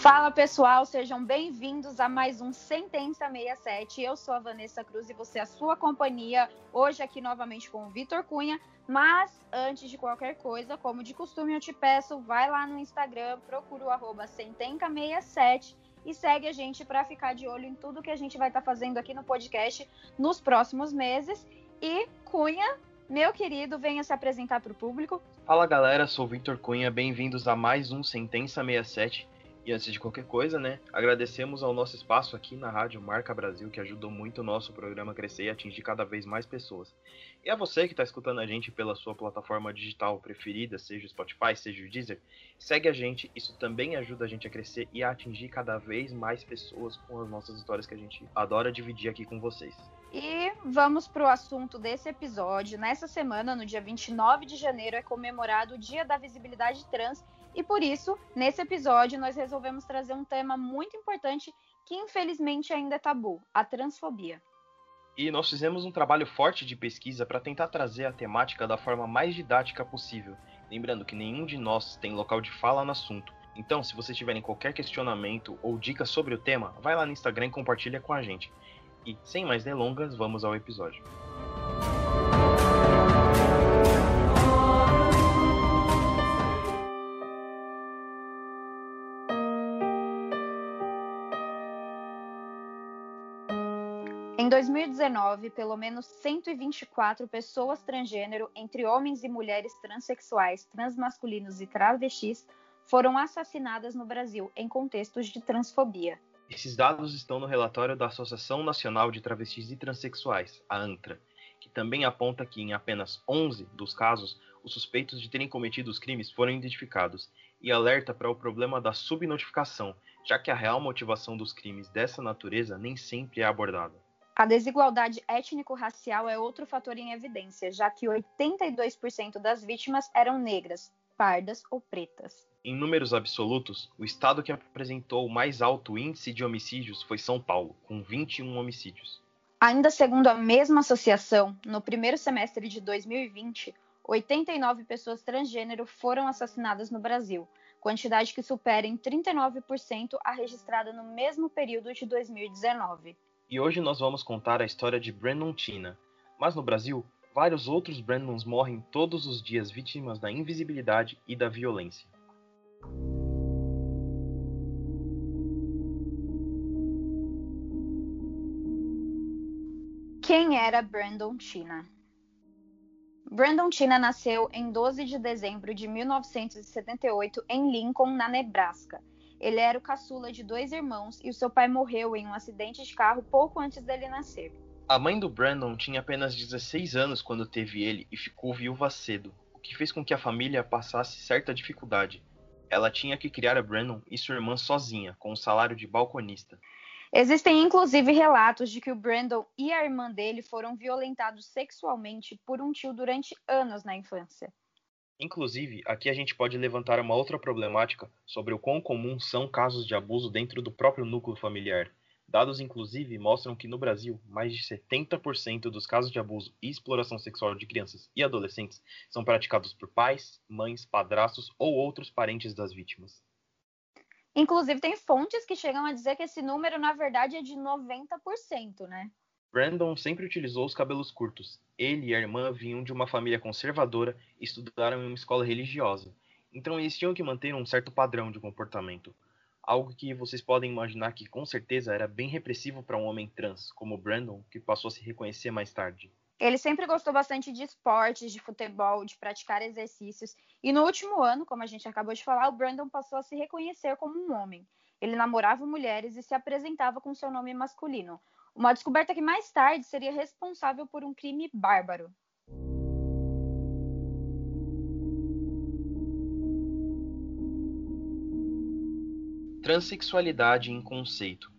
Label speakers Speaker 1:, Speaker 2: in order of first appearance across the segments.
Speaker 1: Fala pessoal, sejam bem-vindos a mais um Sentença 67. Eu sou a Vanessa Cruz e você é a sua companhia hoje aqui novamente com o Vitor Cunha. Mas antes de qualquer coisa, como de costume, eu te peço, vai lá no Instagram, procura o arroba Sentenca67 e segue a gente para ficar de olho em tudo que a gente vai estar tá fazendo aqui no podcast nos próximos meses. E Cunha, meu querido, venha se apresentar para o público.
Speaker 2: Fala galera, sou o Vitor Cunha, bem-vindos a mais um Sentença 67. E antes de qualquer coisa, né, agradecemos ao nosso espaço aqui na Rádio Marca Brasil, que ajudou muito o nosso programa a crescer e atingir cada vez mais pessoas. E a você que está escutando a gente pela sua plataforma digital preferida, seja o Spotify, seja o Deezer, segue a gente, isso também ajuda a gente a crescer e a atingir cada vez mais pessoas com as nossas histórias que a gente adora dividir aqui com vocês.
Speaker 1: E vamos para o assunto desse episódio. Nessa semana, no dia 29 de janeiro, é comemorado o Dia da Visibilidade Trans e por isso, nesse episódio, nós resolvemos trazer um tema muito importante que infelizmente ainda é tabu: a transfobia.
Speaker 2: E nós fizemos um trabalho forte de pesquisa para tentar trazer a temática da forma mais didática possível, lembrando que nenhum de nós tem local de fala no assunto. Então, se vocês tiverem qualquer questionamento ou dica sobre o tema, vai lá no Instagram e compartilha com a gente. E sem mais delongas, vamos ao episódio.
Speaker 1: Em 2019, pelo menos 124 pessoas transgênero, entre homens e mulheres transexuais, transmasculinos e travestis, foram assassinadas no Brasil em contextos de transfobia.
Speaker 2: Esses dados estão no relatório da Associação Nacional de Travestis e Transsexuais, a ANTRA, que também aponta que em apenas 11 dos casos, os suspeitos de terem cometido os crimes foram identificados e alerta para o problema da subnotificação, já que a real motivação dos crimes dessa natureza nem sempre é abordada.
Speaker 1: A desigualdade étnico-racial é outro fator em evidência, já que 82% das vítimas eram negras, pardas ou pretas.
Speaker 2: Em números absolutos, o estado que apresentou o mais alto índice de homicídios foi São Paulo, com 21 homicídios.
Speaker 1: Ainda segundo a mesma associação, no primeiro semestre de 2020, 89 pessoas transgênero foram assassinadas no Brasil, quantidade que supera em 39% a registrada no mesmo período de 2019.
Speaker 2: E hoje nós vamos contar a história de Brandon Tina. Mas no Brasil, vários outros Brandons morrem todos os dias vítimas da invisibilidade e da violência.
Speaker 1: Quem era Brandon Tina? Brandon Tina nasceu em 12 de dezembro de 1978 em Lincoln, na Nebraska ele era o caçula de dois irmãos e o seu pai morreu em um acidente de carro pouco antes dele nascer.
Speaker 2: A mãe do Brandon tinha apenas 16 anos quando teve ele e ficou viúva cedo, o que fez com que a família passasse certa dificuldade. Ela tinha que criar a Brandon e sua irmã sozinha, com o um salário de balconista.
Speaker 1: Existem inclusive relatos de que o Brandon e a irmã dele foram violentados sexualmente por um tio durante anos na infância.
Speaker 2: Inclusive, aqui a gente pode levantar uma outra problemática sobre o quão comum são casos de abuso dentro do próprio núcleo familiar. Dados, inclusive, mostram que no Brasil, mais de 70% dos casos de abuso e exploração sexual de crianças e adolescentes são praticados por pais, mães, padrastos ou outros parentes das vítimas.
Speaker 1: Inclusive, tem fontes que chegam a dizer que esse número, na verdade, é de 90%, né?
Speaker 2: Brandon sempre utilizou os cabelos curtos. Ele e a irmã vinham de uma família conservadora e estudaram em uma escola religiosa. Então eles tinham que manter um certo padrão de comportamento. Algo que vocês podem imaginar que com certeza era bem repressivo para um homem trans, como Brandon, que passou a se reconhecer mais tarde.
Speaker 1: Ele sempre gostou bastante de esportes, de futebol, de praticar exercícios. E no último ano, como a gente acabou de falar, o Brandon passou a se reconhecer como um homem. Ele namorava mulheres e se apresentava com seu nome masculino, uma descoberta que mais tarde seria responsável por um crime bárbaro.
Speaker 2: Transsexualidade em conceito.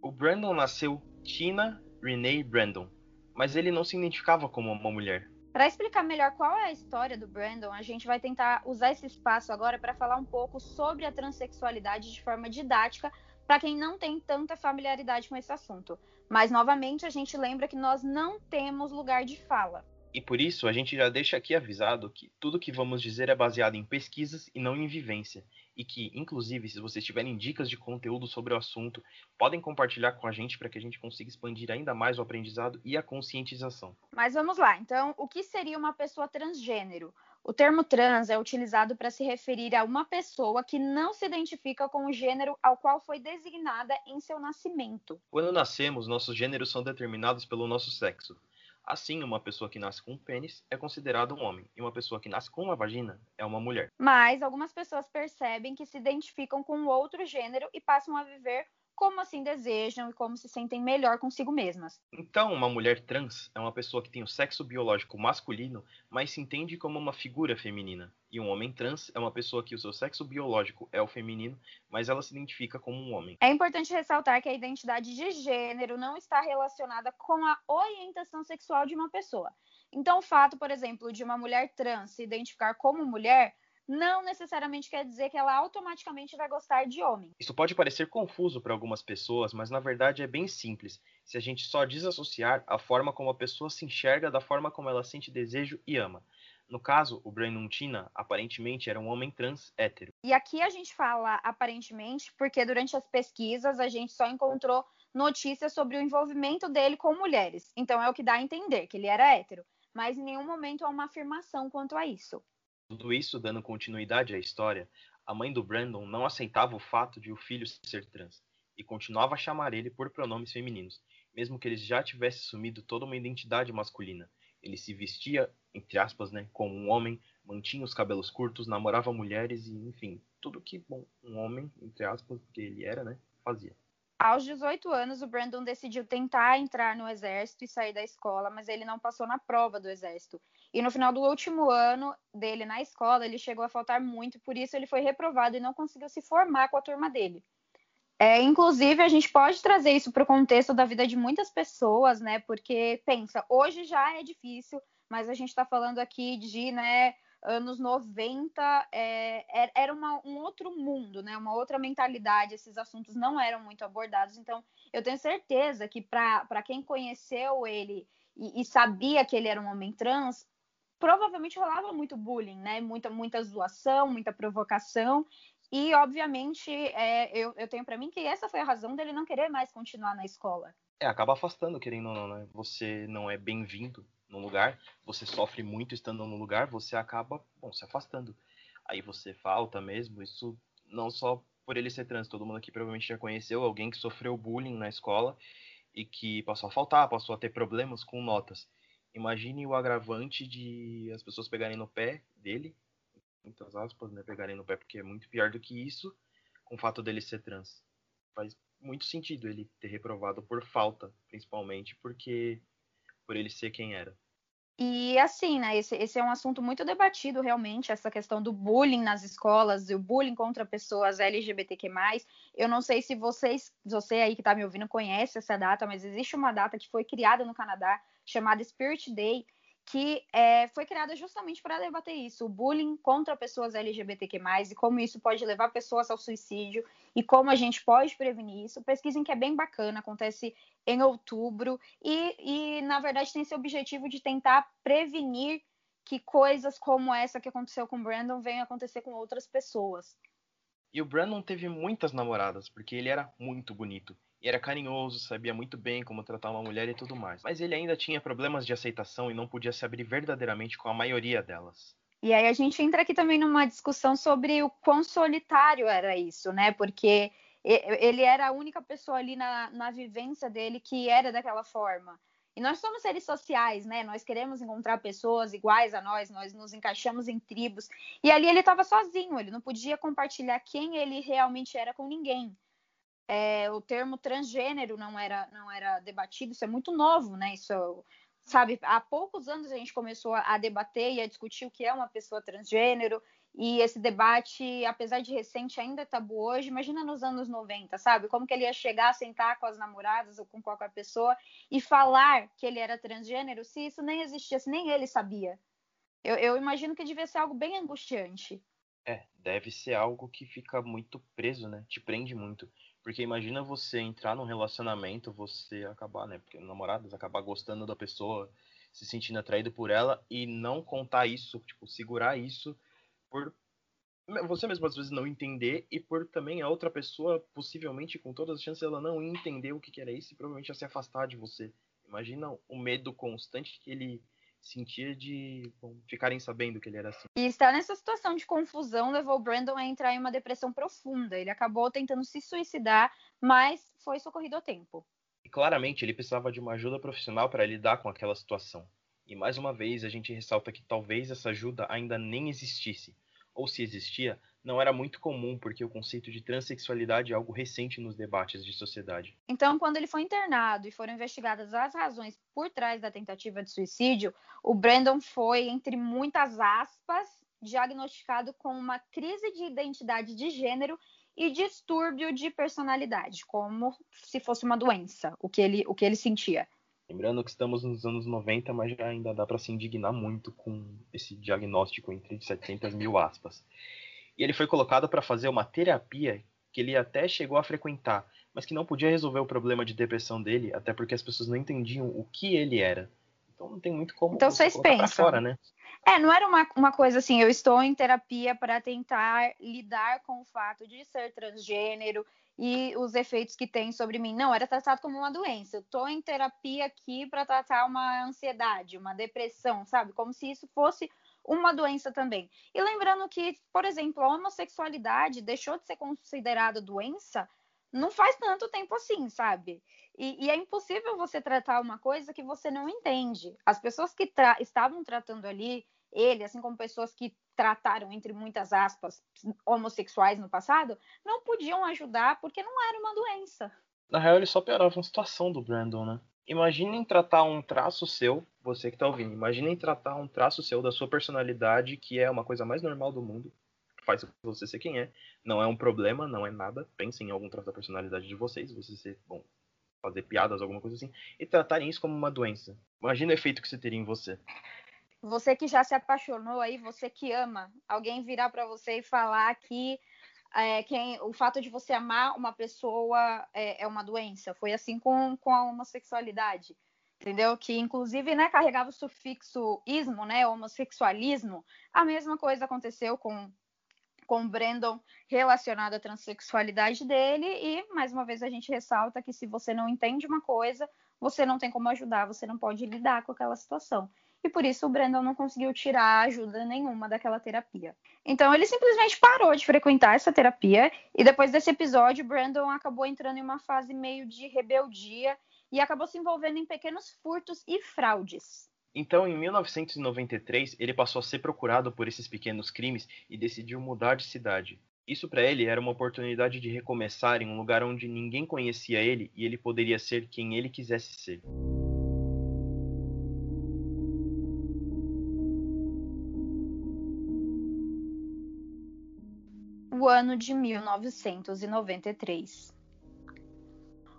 Speaker 2: O Brandon nasceu Tina Renee Brandon, mas ele não se identificava como uma mulher.
Speaker 1: Para explicar melhor qual é a história do Brandon, a gente vai tentar usar esse espaço agora para falar um pouco sobre a transexualidade de forma didática para quem não tem tanta familiaridade com esse assunto. Mas, novamente, a gente lembra que nós não temos lugar de fala.
Speaker 2: E por isso, a gente já deixa aqui avisado que tudo que vamos dizer é baseado em pesquisas e não em vivência. e que, inclusive, se vocês tiverem dicas de conteúdo sobre o assunto, podem compartilhar com a gente para que a gente consiga expandir ainda mais o aprendizado e a conscientização.
Speaker 1: Mas vamos lá, então, o que seria uma pessoa transgênero? O termo trans é utilizado para se referir a uma pessoa que não se identifica com o gênero ao qual foi designada em seu nascimento.
Speaker 2: Quando nascemos, nossos gêneros são determinados pelo nosso sexo. Assim, uma pessoa que nasce com um pênis é considerada um homem, e uma pessoa que nasce com uma vagina é uma mulher.
Speaker 1: Mas algumas pessoas percebem que se identificam com outro gênero e passam a viver como assim desejam e como se sentem melhor consigo mesmas.
Speaker 2: Então, uma mulher trans é uma pessoa que tem o sexo biológico masculino, mas se entende como uma figura feminina. E um homem trans é uma pessoa que o seu sexo biológico é o feminino, mas ela se identifica como um homem.
Speaker 1: É importante ressaltar que a identidade de gênero não está relacionada com a orientação sexual de uma pessoa. Então, o fato, por exemplo, de uma mulher trans se identificar como mulher não necessariamente quer dizer que ela automaticamente vai gostar de homem.
Speaker 2: Isso pode parecer confuso para algumas pessoas, mas na verdade é bem simples. Se a gente só desassociar a forma como a pessoa se enxerga da forma como ela sente desejo e ama. No caso, o Brandon Tina aparentemente era um homem trans hétero.
Speaker 1: E aqui a gente fala aparentemente porque durante as pesquisas a gente só encontrou notícias sobre o envolvimento dele com mulheres. Então é o que dá a entender que ele era hétero. Mas em nenhum momento há uma afirmação quanto a isso.
Speaker 2: Tudo isso dando continuidade à história, a mãe do Brandon não aceitava o fato de o filho ser trans e continuava a chamar ele por pronomes femininos, mesmo que ele já tivesse assumido toda uma identidade masculina. Ele se vestia, entre aspas, né, como um homem, mantinha os cabelos curtos, namorava mulheres e, enfim, tudo que bom, um homem, entre aspas, porque ele era, né, fazia.
Speaker 1: Aos 18 anos, o Brandon decidiu tentar entrar no exército e sair da escola, mas ele não passou na prova do exército. E no final do último ano dele na escola, ele chegou a faltar muito, por isso ele foi reprovado e não conseguiu se formar com a turma dele. É, inclusive, a gente pode trazer isso para o contexto da vida de muitas pessoas, né? Porque, pensa, hoje já é difícil, mas a gente está falando aqui de, né, anos 90 é, era uma, um outro mundo, né? Uma outra mentalidade. Esses assuntos não eram muito abordados. Então, eu tenho certeza que para quem conheceu ele e, e, sabia que ele era um homem trans, provavelmente rolava muito bullying, né? Muita, muita zoação, muita provocação. E, obviamente, é, eu, eu tenho para mim que essa foi a razão dele não querer mais continuar na escola.
Speaker 2: É, acaba afastando, querendo ou não, né? Você não é bem-vindo no lugar, você sofre muito estando no lugar, você acaba, bom, se afastando. Aí você falta mesmo, isso não só por ele ser trans, todo mundo aqui provavelmente já conheceu alguém que sofreu bullying na escola e que passou a faltar, passou a ter problemas com notas. Imagine o agravante de as pessoas pegarem no pé dele, muitas aspas, né, pegarem no pé porque é muito pior do que isso, com o fato dele ser trans. Faz muito sentido ele ter reprovado por falta, principalmente porque por ele ser quem era.
Speaker 1: E assim, né, esse, esse, é um assunto muito debatido realmente, essa questão do bullying nas escolas o bullying contra pessoas LGBTQ+. Eu não sei se vocês, você aí que está me ouvindo conhece essa data, mas existe uma data que foi criada no Canadá chamada Spirit Day, que é, foi criada justamente para debater isso, o bullying contra pessoas LGBTQ+, e como isso pode levar pessoas ao suicídio, e como a gente pode prevenir isso. Pesquisem que é bem bacana, acontece em outubro, e, e na verdade tem esse objetivo de tentar prevenir que coisas como essa que aconteceu com o Brandon venham acontecer com outras pessoas.
Speaker 2: E o Brandon teve muitas namoradas, porque ele era muito bonito. E era carinhoso, sabia muito bem como tratar uma mulher e tudo mais. Mas ele ainda tinha problemas de aceitação e não podia se abrir verdadeiramente com a maioria delas.
Speaker 1: E aí a gente entra aqui também numa discussão sobre o quão solitário era isso, né? Porque ele era a única pessoa ali na, na vivência dele que era daquela forma. E nós somos seres sociais, né? Nós queremos encontrar pessoas iguais a nós, nós nos encaixamos em tribos. E ali ele estava sozinho, ele não podia compartilhar quem ele realmente era com ninguém é, o termo transgênero não era, não era debatido, isso é muito novo, né? Isso, sabe, há poucos anos a gente começou a, debater e a discutir o que é uma pessoa transgênero, e esse debate, apesar de recente, ainda é tabu hoje. Imagina nos anos 90, sabe? Como que ele ia chegar, sentar com as namoradas ou com qualquer pessoa e falar que ele era transgênero, se isso nem existia, se nem ele sabia. Eu, eu imagino que devia ser algo bem angustiante.
Speaker 2: É, deve ser algo que fica muito preso, né? Te prende muito. Porque imagina você entrar num relacionamento, você acabar, né? Porque namoradas acabar gostando da pessoa, se sentindo atraído por ela e não contar isso, tipo, segurar isso por você mesmo às vezes não entender e por também a outra pessoa, possivelmente com todas as chances, ela não entender o que, que era isso e provavelmente ia se afastar de você. Imagina o medo constante que ele sentia de bom, ficarem sabendo que ele era assim.
Speaker 1: E estar nessa situação de confusão levou o Brandon a entrar em uma depressão profunda. Ele acabou tentando se suicidar, mas foi socorrido ao tempo.
Speaker 2: E claramente ele precisava de uma ajuda profissional para lidar com aquela situação. E mais uma vez a gente ressalta que talvez essa ajuda ainda nem existisse, ou se existia, não era muito comum, porque o conceito de transexualidade é algo recente nos debates de sociedade.
Speaker 1: Então, quando ele foi internado e foram investigadas as razões por trás da tentativa de suicídio, o Brandon foi, entre muitas aspas, diagnosticado com uma crise de identidade de gênero e distúrbio de personalidade, como se fosse uma doença, o que ele, o que ele sentia.
Speaker 2: Lembrando que estamos nos anos 90, mas já ainda dá para se indignar muito com esse diagnóstico entre 700 mil aspas. E ele foi colocado para fazer uma terapia que ele até chegou a frequentar, mas que não podia resolver o problema de depressão dele, até porque as pessoas não entendiam o que ele era. Então não tem muito como
Speaker 1: então, vocês pensam. fora, né? É, não era uma, uma coisa assim, eu estou em terapia para tentar lidar com o fato de ser transgênero e os efeitos que tem sobre mim. Não, era tratado como uma doença. Eu estou em terapia aqui para tratar uma ansiedade, uma depressão, sabe? Como se isso fosse uma doença também. E lembrando que, por exemplo, a homossexualidade deixou de ser considerada doença não faz tanto tempo assim, sabe? E, e, é impossível você tratar uma coisa que você não entende. As pessoas que tra estavam tratando ali, ele, assim como pessoas que trataram, entre muitas aspas, homossexuais no passado, não podiam ajudar porque não era uma doença.
Speaker 2: Na real, ele só piorava a situação do Brandon, né? Imaginem tratar um traço seu, você que tá ouvindo, imaginem tratar um traço seu da sua personalidade, que é uma coisa mais normal do mundo, faz você ser quem é, não é um problema, não é nada, pensem em algum traço da personalidade de vocês, você ser, bom, fazer piadas, alguma coisa assim, e tratarem isso como uma doença. Imagina o efeito que você teria em você.
Speaker 1: Você que já se apaixonou aí, você que ama, alguém virar para você e falar que é, o fato de você amar uma pessoa é, é, uma doença. Foi assim com, com a homossexualidade, entendeu? Que inclusive né, carregava o sufixo ismo, né, homossexualismo. A mesma coisa aconteceu com com Brandon relacionado à transexualidade dele e mais uma vez a gente ressalta que se você não entende uma coisa, você não tem como ajudar, você não pode lidar com aquela situação e por isso o Brandon não conseguiu tirar ajuda nenhuma daquela terapia. Então ele simplesmente parou de frequentar essa terapia e depois desse episódio, Brandon acabou entrando em uma fase meio de rebeldia e acabou se envolvendo em pequenos furtos e fraudes.
Speaker 2: Então, em 1993, ele passou a ser procurado por esses pequenos crimes e decidiu mudar de cidade. Isso para ele era uma oportunidade de recomeçar em um lugar onde ninguém conhecia ele e ele poderia ser quem ele quisesse ser.
Speaker 1: o ano de 1993.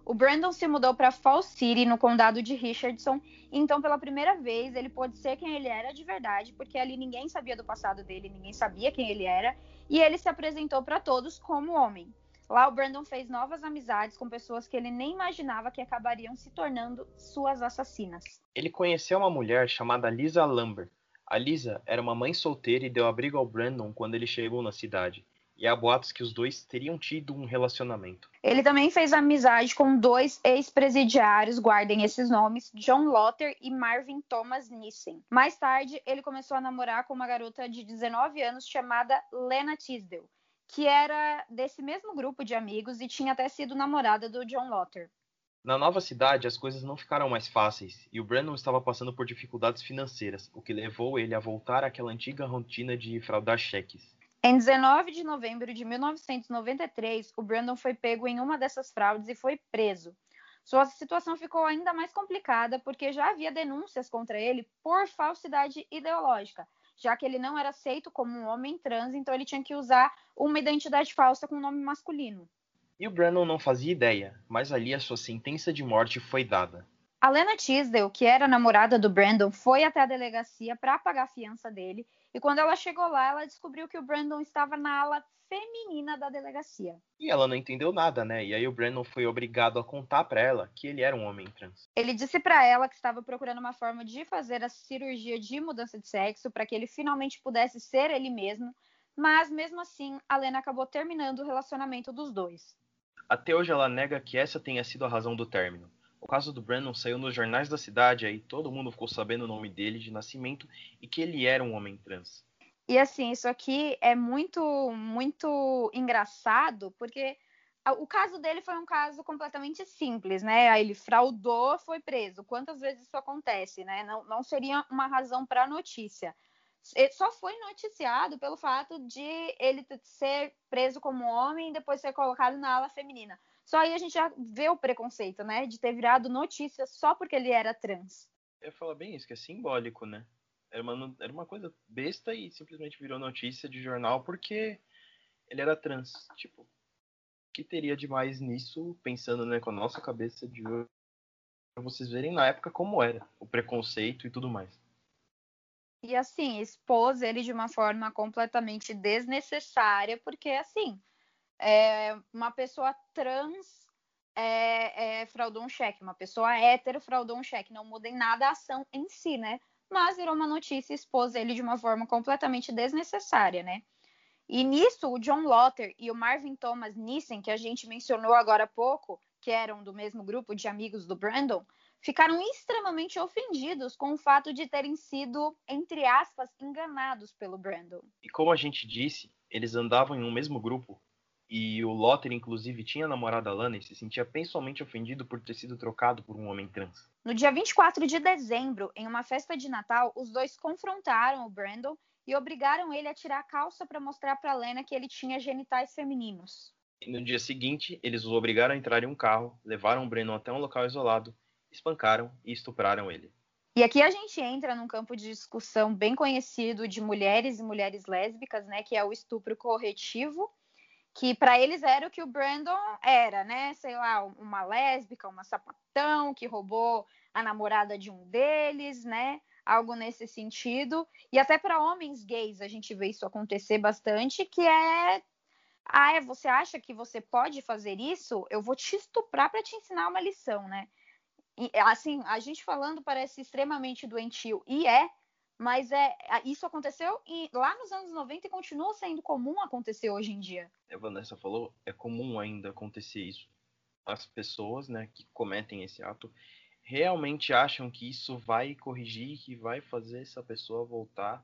Speaker 1: O Brandon se mudou para Fall City, no condado de Richardson, então pela primeira vez ele pôde ser quem ele era de verdade, porque ali ninguém sabia do passado dele, ninguém sabia quem ele era, e ele se apresentou para todos como homem. Lá o Brandon fez novas amizades com pessoas que ele nem imaginava que acabariam se tornando suas assassinas.
Speaker 2: Ele conheceu uma mulher chamada Lisa Lambert. A Lisa era uma mãe solteira e deu abrigo ao Brandon quando ele chegou na cidade e há boatos que os dois teriam tido um relacionamento.
Speaker 1: Ele também fez amizade com dois ex-presidiários, guardem esses nomes, John Lotter e Marvin Thomas Nissen. Mais tarde, ele começou a namorar com uma garota de 19 anos chamada Lena Tisdale, que era desse mesmo grupo de amigos e tinha até sido namorada do John Lotter.
Speaker 2: Na nova cidade, as coisas não ficaram mais fáceis e o Brandon estava passando por dificuldades financeiras, o que levou ele a voltar àquela antiga rotina de fraudar cheques.
Speaker 1: Em 19 de novembro de 1993, o Brandon foi pego em uma dessas fraudes e foi preso. Sua situação ficou ainda mais complicada porque já havia denúncias contra ele por falsidade ideológica, já que ele não era aceito como um homem trans, então ele tinha que usar uma identidade falsa com um nome masculino.
Speaker 2: E o Brandon não fazia ideia, mas ali a sua sentença de morte foi dada.
Speaker 1: A Lena Tisdale, que era namorada do Brandon, foi até a delegacia para pagar a fiança dele e quando ela chegou lá, ela descobriu que o Brandon estava na ala feminina da delegacia.
Speaker 2: E ela não entendeu nada, né? E aí o Brandon foi obrigado a contar para ela que ele era um homem trans.
Speaker 1: Ele disse para ela que estava procurando uma forma de fazer a cirurgia de mudança de sexo para que ele finalmente pudesse ser ele mesmo, mas mesmo assim a Lena acabou terminando o relacionamento dos dois.
Speaker 2: Até hoje ela nega que essa tenha sido a razão do término. O caso do Brandon saiu nos jornais da cidade, aí todo mundo ficou sabendo o nome dele de nascimento e que ele era um homem trans.
Speaker 1: E assim, isso aqui é muito, muito engraçado, porque o caso dele foi um caso completamente simples, né? Ele fraudou, foi preso. Quantas vezes isso acontece, né? Não, não seria uma razão para notícia. Só foi noticiado pelo fato de ele ser preso como homem e depois ser colocado na ala feminina. Só aí a gente já vê o preconceito, né? De ter virado notícia só porque ele era trans.
Speaker 2: Eu falo bem isso, que é simbólico, né? Era uma, era uma coisa besta e simplesmente virou notícia de jornal porque ele era trans. Tipo, que teria de mais nisso, pensando né, com a nossa cabeça de hoje, para vocês verem na época como era, o preconceito e tudo mais.
Speaker 1: E assim, expôs ele de uma forma completamente desnecessária, porque assim, é, uma pessoa trans é, é, fraudou um cheque, uma pessoa hétero fraudou um cheque, não muda em nada a ação em si, né? Mas virou uma notícia e expôs ele de uma forma completamente desnecessária, né? E nisso, o John Lotter e o Marvin Thomas Nissen, que a gente mencionou agora há pouco, que eram do mesmo grupo de amigos do Brandon, ficaram extremamente ofendidos com o fato de terem sido, entre aspas, enganados pelo Brandon.
Speaker 2: E como a gente disse, eles andavam em um mesmo grupo, e o Lotter, inclusive, tinha namorada Lana e se sentia pessoalmente ofendido por ter sido trocado por um homem trans.
Speaker 1: No dia 24 de dezembro, em uma festa de Natal, os dois confrontaram o Brandon e obrigaram ele a tirar a calça para mostrar para Lena que ele tinha genitais femininos.
Speaker 2: No dia seguinte, eles os obrigaram a entrar em um carro, levaram o Brandon até um local isolado, espancaram e estupraram ele.
Speaker 1: E aqui a gente entra num campo de discussão bem conhecido de mulheres e mulheres lésbicas, né, que é o estupro corretivo, que para eles era o que o Brandon era, né? Sei lá, uma lésbica, uma sapatão que roubou a namorada de um deles, né? algo nesse sentido. E até para homens gays a gente vê isso acontecer bastante, que é ah, é, você acha que você pode fazer isso? Eu vou te estuprar para te ensinar uma lição, né? E, assim, a gente falando parece extremamente doentio e é, mas é isso aconteceu e lá nos anos 90 e continua sendo comum acontecer hoje em dia.
Speaker 2: A Vanessa falou, é comum ainda acontecer isso. As pessoas, né, que cometem esse ato, realmente acham que isso vai corrigir, que vai fazer essa pessoa voltar.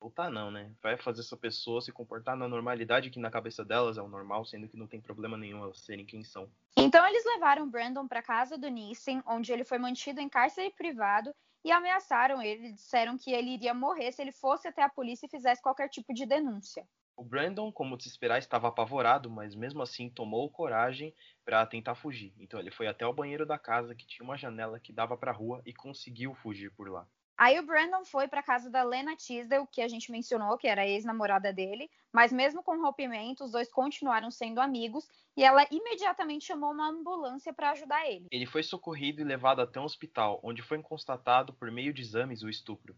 Speaker 2: Voltar não, né? Vai fazer essa pessoa se comportar na normalidade que na cabeça delas é o normal, sendo que não tem problema nenhum elas serem quem são.
Speaker 1: Então eles levaram Brandon para casa do Nissen, onde ele foi mantido em cárcere privado e ameaçaram ele, disseram que ele iria morrer se ele fosse até a polícia e fizesse qualquer tipo de denúncia.
Speaker 2: O Brandon, como se esperar, estava apavorado, mas mesmo assim tomou coragem para tentar fugir. Então ele foi até o banheiro da casa, que tinha uma janela que dava para a rua, e conseguiu fugir por lá.
Speaker 1: Aí o Brandon foi para casa da Lena Tisdale, que a gente mencionou, que era a ex-namorada dele, mas mesmo com rompimento, os dois continuaram sendo amigos e ela imediatamente chamou uma ambulância para ajudar ele.
Speaker 2: Ele foi socorrido e levado até um hospital, onde foi constatado por meio de exames o estupro.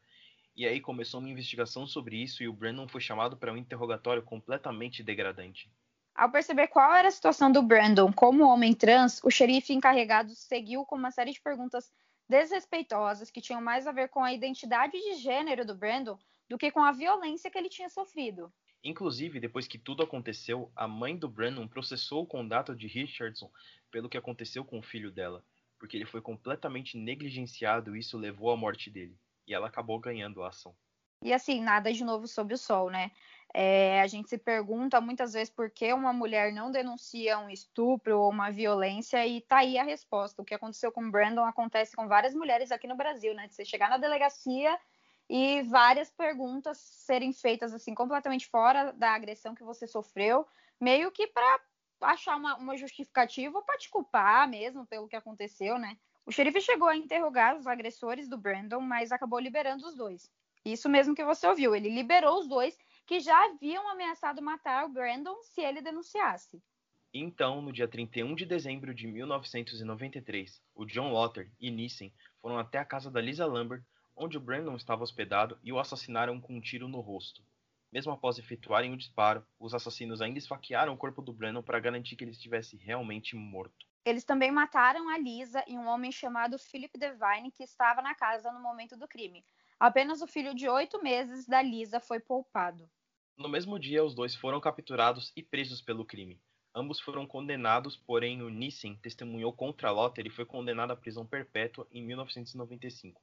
Speaker 2: E aí começou uma investigação sobre isso e o Brandon foi chamado para um interrogatório completamente degradante.
Speaker 1: Ao perceber qual era a situação do Brandon como homem trans, o xerife encarregado seguiu com uma série de perguntas desrespeitosas que tinham mais a ver com a identidade de gênero do Brandon do que com a violência que ele tinha sofrido.
Speaker 2: Inclusive, depois que tudo aconteceu, a mãe do Brandon processou o condado de Richardson pelo que aconteceu com o filho dela, porque ele foi completamente negligenciado e isso levou à morte dele e ela acabou ganhando a ação.
Speaker 1: E assim, nada de novo sob o sol, né? É, a gente se pergunta muitas vezes por que uma mulher não denuncia um estupro ou uma violência, e tá aí a resposta. O que aconteceu com Brandon acontece com várias mulheres aqui no Brasil, né? De você chegar na delegacia e várias perguntas serem feitas assim, completamente fora da agressão que você sofreu, meio que para achar uma, uma justificativa ou para te culpar mesmo pelo que aconteceu, né? O xerife chegou a interrogar os agressores do Brandon, mas acabou liberando os dois. Isso mesmo que você ouviu, ele liberou os dois que já haviam ameaçado matar o Brandon se ele denunciasse.
Speaker 2: Então, no dia 31 de dezembro de 1993, o John Lotter e Nissen foram até a casa da Lisa Lambert, onde o Brandon estava hospedado, e o assassinaram com um tiro no rosto. Mesmo após efetuarem o disparo, os assassinos ainda esfaquearam o corpo do Brandon para garantir que ele estivesse realmente morto.
Speaker 1: Eles também mataram a Lisa e um homem chamado Philip Devine, que estava na casa no momento do crime. Apenas o filho de oito meses da Lisa foi poupado.
Speaker 2: No mesmo dia, os dois foram capturados e presos pelo crime. Ambos foram condenados, porém o Nissen testemunhou contra Lotter e foi condenado à prisão perpétua em 1995.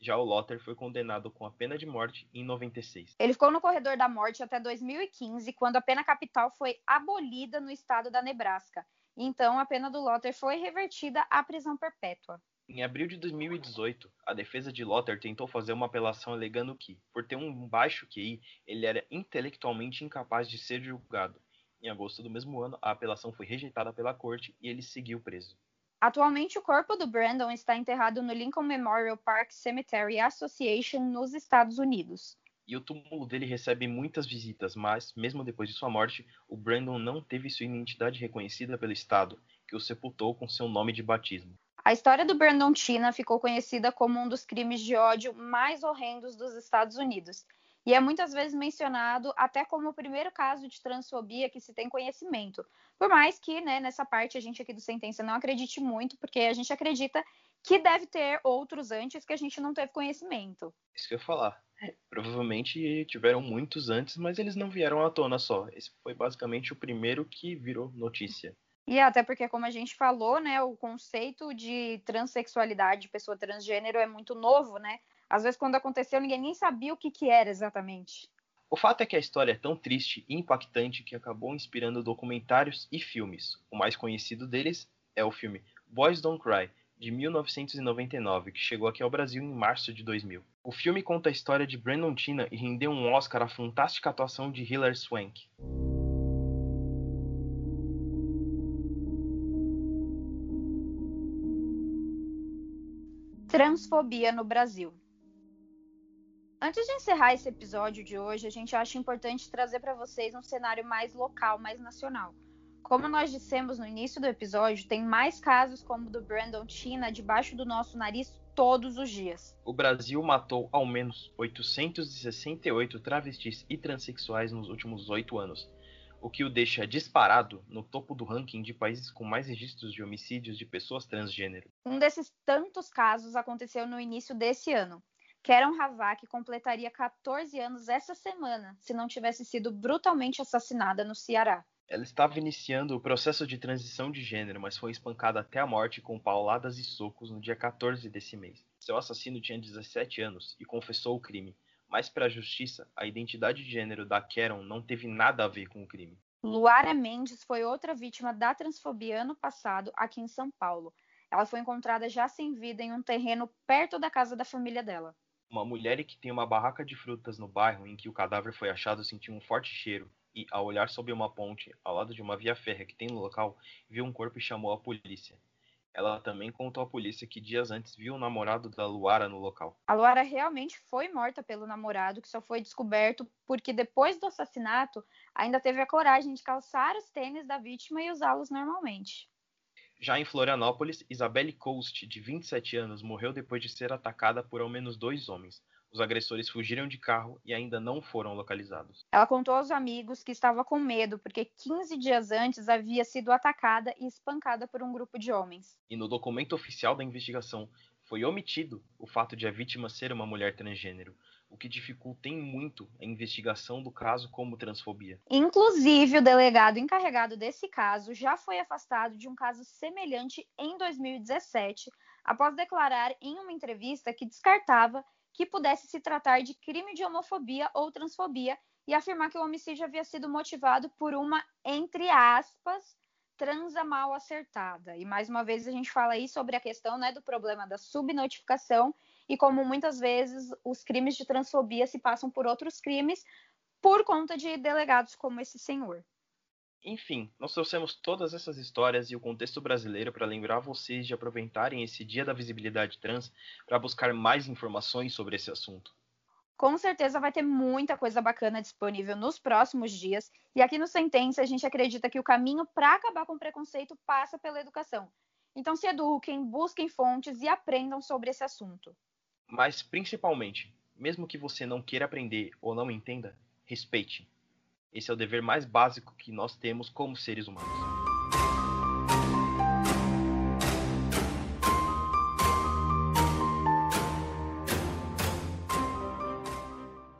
Speaker 2: Já o Lotter foi condenado com a pena de morte em 96.
Speaker 1: Ele ficou no corredor da morte até 2015, quando a pena capital foi abolida no estado da Nebraska. Então, a pena do Lotter foi revertida à prisão perpétua.
Speaker 2: Em abril de 2018, a defesa de Lotter tentou fazer uma apelação alegando que, por ter um baixo QI, ele era intelectualmente incapaz de ser julgado. Em agosto do mesmo ano, a apelação foi rejeitada pela corte e ele seguiu preso.
Speaker 1: Atualmente, o corpo do Brandon está enterrado no Lincoln Memorial Park Cemetery Association, nos Estados Unidos.
Speaker 2: E o túmulo dele recebe muitas visitas, mas, mesmo depois de sua morte, o Brandon não teve sua identidade reconhecida pelo Estado, que o sepultou com seu nome de batismo.
Speaker 1: A história do Brandon Tina ficou conhecida como um dos crimes de ódio mais horrendos dos Estados Unidos, e é muitas vezes mencionado até como o primeiro caso de transfobia que se tem conhecimento. Por mais que, né, nessa parte a gente aqui do Sentença não acredite muito, porque a gente acredita que deve ter outros antes que a gente não teve conhecimento.
Speaker 2: Isso que eu ia falar. Provavelmente tiveram muitos antes, mas eles não vieram à tona só. Esse foi basicamente o primeiro que virou notícia.
Speaker 1: E até porque, como a gente falou, né, o conceito de transexualidade, pessoa transgênero, é muito novo, né? Às vezes, quando aconteceu, ninguém nem sabia o que, que era exatamente.
Speaker 2: O fato é que a história é tão triste e impactante que acabou inspirando documentários e filmes. O mais conhecido deles é o filme Boys Don't Cry, de 1999, que chegou aqui ao Brasil em março de 2000. O filme conta a história de Brandon Tina e rendeu um Oscar à fantástica atuação de Hilary Swank.
Speaker 1: Transfobia no Brasil. Antes de encerrar esse episódio de hoje, a gente acha importante trazer para vocês um cenário mais local, mais nacional. Como nós dissemos no início do episódio, tem mais casos como o do Brandon Tina debaixo do nosso nariz todos os dias.
Speaker 2: O Brasil matou ao menos 868 travestis e transexuais nos últimos oito anos, o que o deixa disparado no topo do ranking de países com mais registros de homicídios de pessoas transgênero.
Speaker 1: Um desses tantos casos aconteceu no início desse ano. Karen Havak completaria 14 anos essa semana, se não tivesse sido brutalmente assassinada no Ceará.
Speaker 2: Ela estava iniciando o processo de transição de gênero, mas foi espancada até a morte com pauladas e socos no dia 14 desse mês. Seu assassino tinha 17 anos e confessou o crime, mas para a justiça, a identidade de gênero da Karen não teve nada a ver com o crime.
Speaker 1: Luara Mendes foi outra vítima da transfobia ano passado aqui em São Paulo. Ela foi encontrada já sem vida em um terreno perto da casa da família dela.
Speaker 2: Uma mulher que tem uma barraca de frutas no bairro em que o cadáver foi achado sentiu um forte cheiro e, ao olhar sob uma ponte, ao lado de uma via férrea que tem no local, viu um corpo e chamou a polícia. Ela também contou à polícia que dias antes viu o namorado da Luara no local.
Speaker 1: A Luara realmente foi morta pelo namorado, que só foi descoberto porque depois do assassinato ainda teve a coragem de calçar os tênis da vítima e usá-los normalmente.
Speaker 2: Já em Florianópolis, Isabelle Coast, de 27 anos, morreu depois de ser atacada por ao menos dois homens. Os agressores fugiram de carro e ainda não foram localizados.
Speaker 1: Ela contou aos amigos que estava com medo porque 15 dias antes havia sido atacada e espancada por um grupo de homens.
Speaker 2: E no documento oficial da investigação foi omitido o fato de a vítima ser uma mulher transgênero, o que dificulta em muito a investigação do caso como transfobia.
Speaker 1: Inclusive, o delegado encarregado desse caso já foi afastado de um caso semelhante em 2017, após declarar em uma entrevista que descartava que pudesse se tratar de crime de homofobia ou transfobia e afirmar que o homicídio havia sido motivado por uma, entre aspas, transa mal acertada. E mais uma vez a gente fala aí sobre a questão né, do problema da subnotificação e como muitas vezes os crimes de transfobia se passam por outros crimes por conta de delegados como esse senhor.
Speaker 2: Enfim, nós trouxemos todas essas histórias e o contexto brasileiro para lembrar vocês de aproveitarem esse Dia da Visibilidade Trans para buscar mais informações sobre esse assunto.
Speaker 1: Com certeza vai ter muita coisa bacana disponível nos próximos dias, e aqui no Sentença a gente acredita que o caminho para acabar com o preconceito passa pela educação. Então se eduquem, busquem fontes e aprendam sobre esse assunto.
Speaker 2: Mas principalmente, mesmo que você não queira aprender ou não entenda, respeite. Esse é o dever mais básico que nós temos como seres humanos.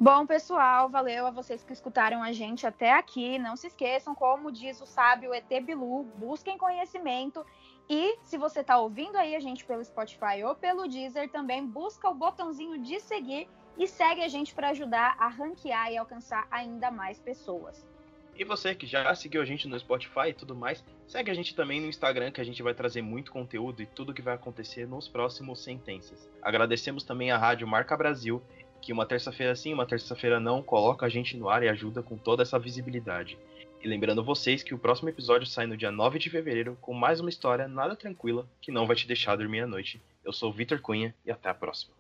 Speaker 1: Bom, pessoal, valeu a vocês que escutaram a gente até aqui. Não se esqueçam, como diz o sábio ET Bilu, busquem conhecimento. E se você está ouvindo aí a gente pelo Spotify ou pelo Deezer, também busca o botãozinho de seguir e segue a gente para ajudar a ranquear e alcançar ainda mais pessoas.
Speaker 2: E você que já seguiu a gente no Spotify e tudo mais, segue a gente também no Instagram que a gente vai trazer muito conteúdo e tudo que vai acontecer nos próximos sentenças. Agradecemos também a Rádio Marca Brasil, que uma terça-feira sim, uma terça-feira não, coloca a gente no ar e ajuda com toda essa visibilidade. E lembrando vocês que o próximo episódio sai no dia 9 de fevereiro com mais uma história nada tranquila que não vai te deixar dormir à noite. Eu sou o Vitor Cunha e até a próxima.